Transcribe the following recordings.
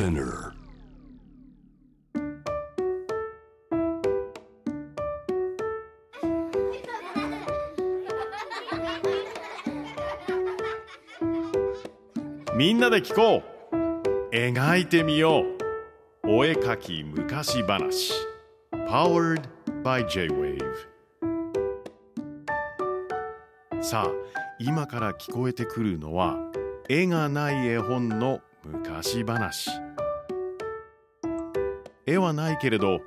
Spinner. みんなで聞こう。描いてみよう。お絵かき昔話。Powered by J-Wave さあ今から聞こえてくるのは絵がない絵本の昔話。絵はないけれど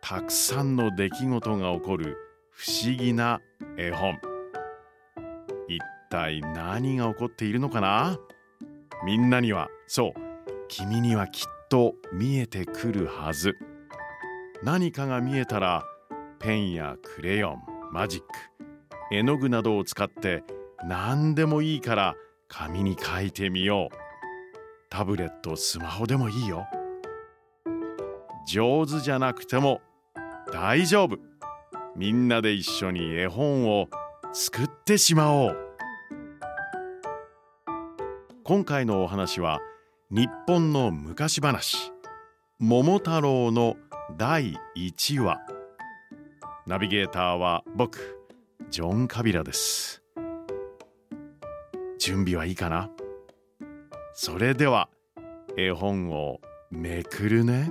たくさんの出来事が起こる不思議な絵本。一体何が起こっているのかな？みんなにはそう君にはきっと見えてくるはず。何かが見えたらペンやクレヨンマジック絵の具などを使って何でもいいから紙に書いてみよう。タブレットスマホでもいいよ。上手じゃなくても大丈夫。みんなで一緒に絵本を作ってしまおう。今回のお話は日本の昔話桃太郎の第1話。ナビゲーターは僕ジョン・カビラです。準備はいいかな？それでは絵本をめくるね。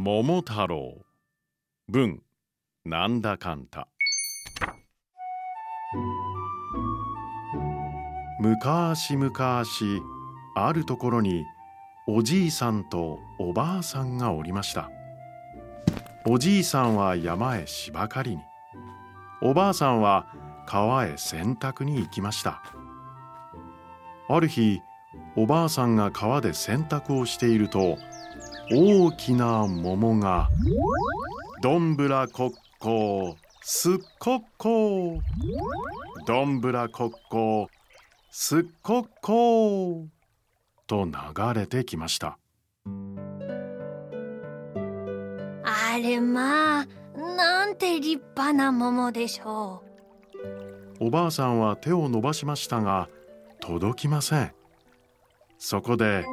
桃太郎。文なんだかんだむかしむかしあるところにおじいさんとおばあさんがおりました。おじいさんは山へ芝刈りに。おばあさんは川へ洗濯に行きました。ある日おばあさんが川で洗濯をしていると大きな桃がどんぶらこっこすっこっこどんぶらこっこすっこっこー。と流れてきました。あれまあなんて立派な桃でしょおばあさんは手を伸ばしましたが届きません。そこで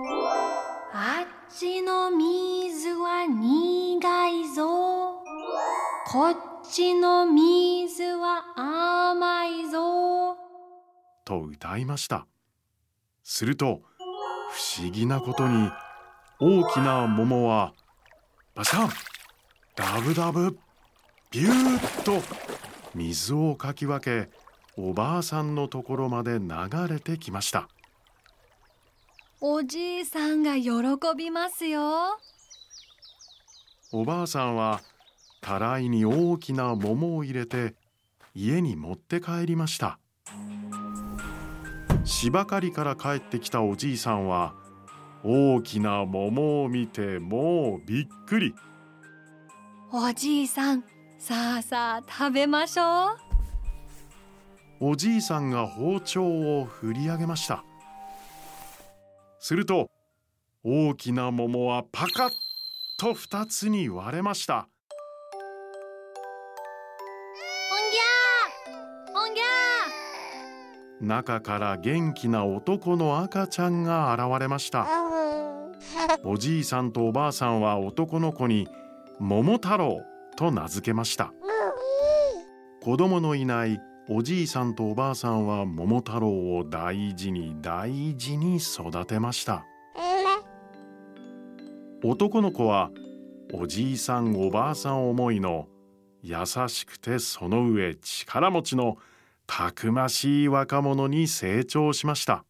水は苦いぞ。こっちの水は甘いぞ。と歌いました。すると不思議なことに大きな桃はバシャン。ダブダブ。ビューッと水をかき分けおばあさんのところまで流れてきました。おじいさんが喜びますよ。おばあさんはたらいに大きな桃を入れて家に持って帰りました。芝刈りから帰ってきたおじいさんは大きな桃を見てもうびっくり。おじいさんさあさあ食べましょう。おじいさんが包丁を振り上げましたすると大きな桃はパカッと二つに割れました。おんぎゃー！おんぎゃ中から元気な男の赤ちゃんが現れました。おじいさんとおばあさんは男の子に桃太郎と名付けました。子供のいないおじいさんとおばあさんは桃太郎を大事に大事に育てました。男の子はおじいさんおばあさん思いの優しくてその上力持ちのたくましい若者に成長しました。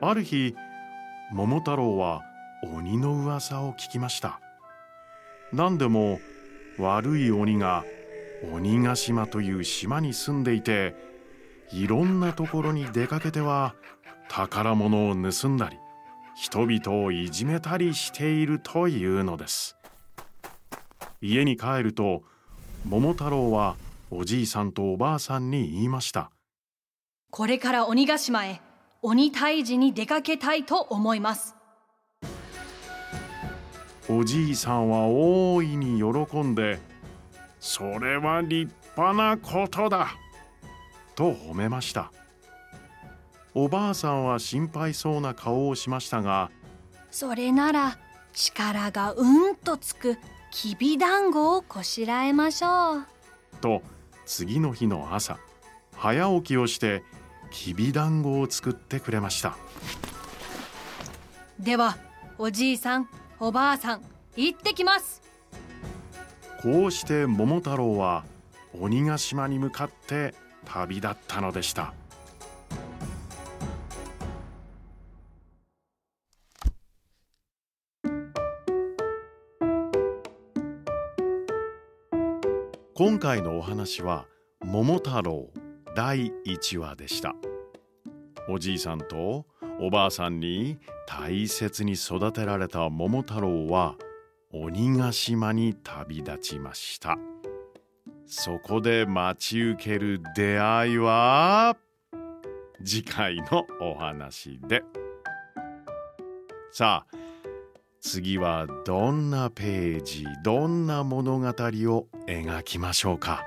ある日桃太郎は鬼の噂を聞きました。何でも悪い鬼が鬼ヶ島という島に住んでいていろんなところに出かけては宝物を盗んだり人々をいじめたりしているというのです。家に帰ると桃太郎はおじいさんとおばあさんに言いました。これから鬼ヶ島へ鬼退治に出かけたいと思います。おじいさんは大いに喜んでそれは立派なことだと褒めました。おばあさんは心配そうな顔をしましたがそれなら力がうんとつくきびだんごをこしらえましょう。と次の日の朝早起きをしてきびだんごを作ってくれました。ではおじいさんおばあさん行ってきます。こうして桃太郎は鬼ヶ島に向かって旅立ったのでした。今回のお話は桃太郎第1話でした。おじいさんとおばあさんに大切に育てられた桃太郎は鬼ヶ島に旅立ちました。そこで待ち受ける出会いは次回のお話で。さあ次はどんなページどんな物語を描きましょうか。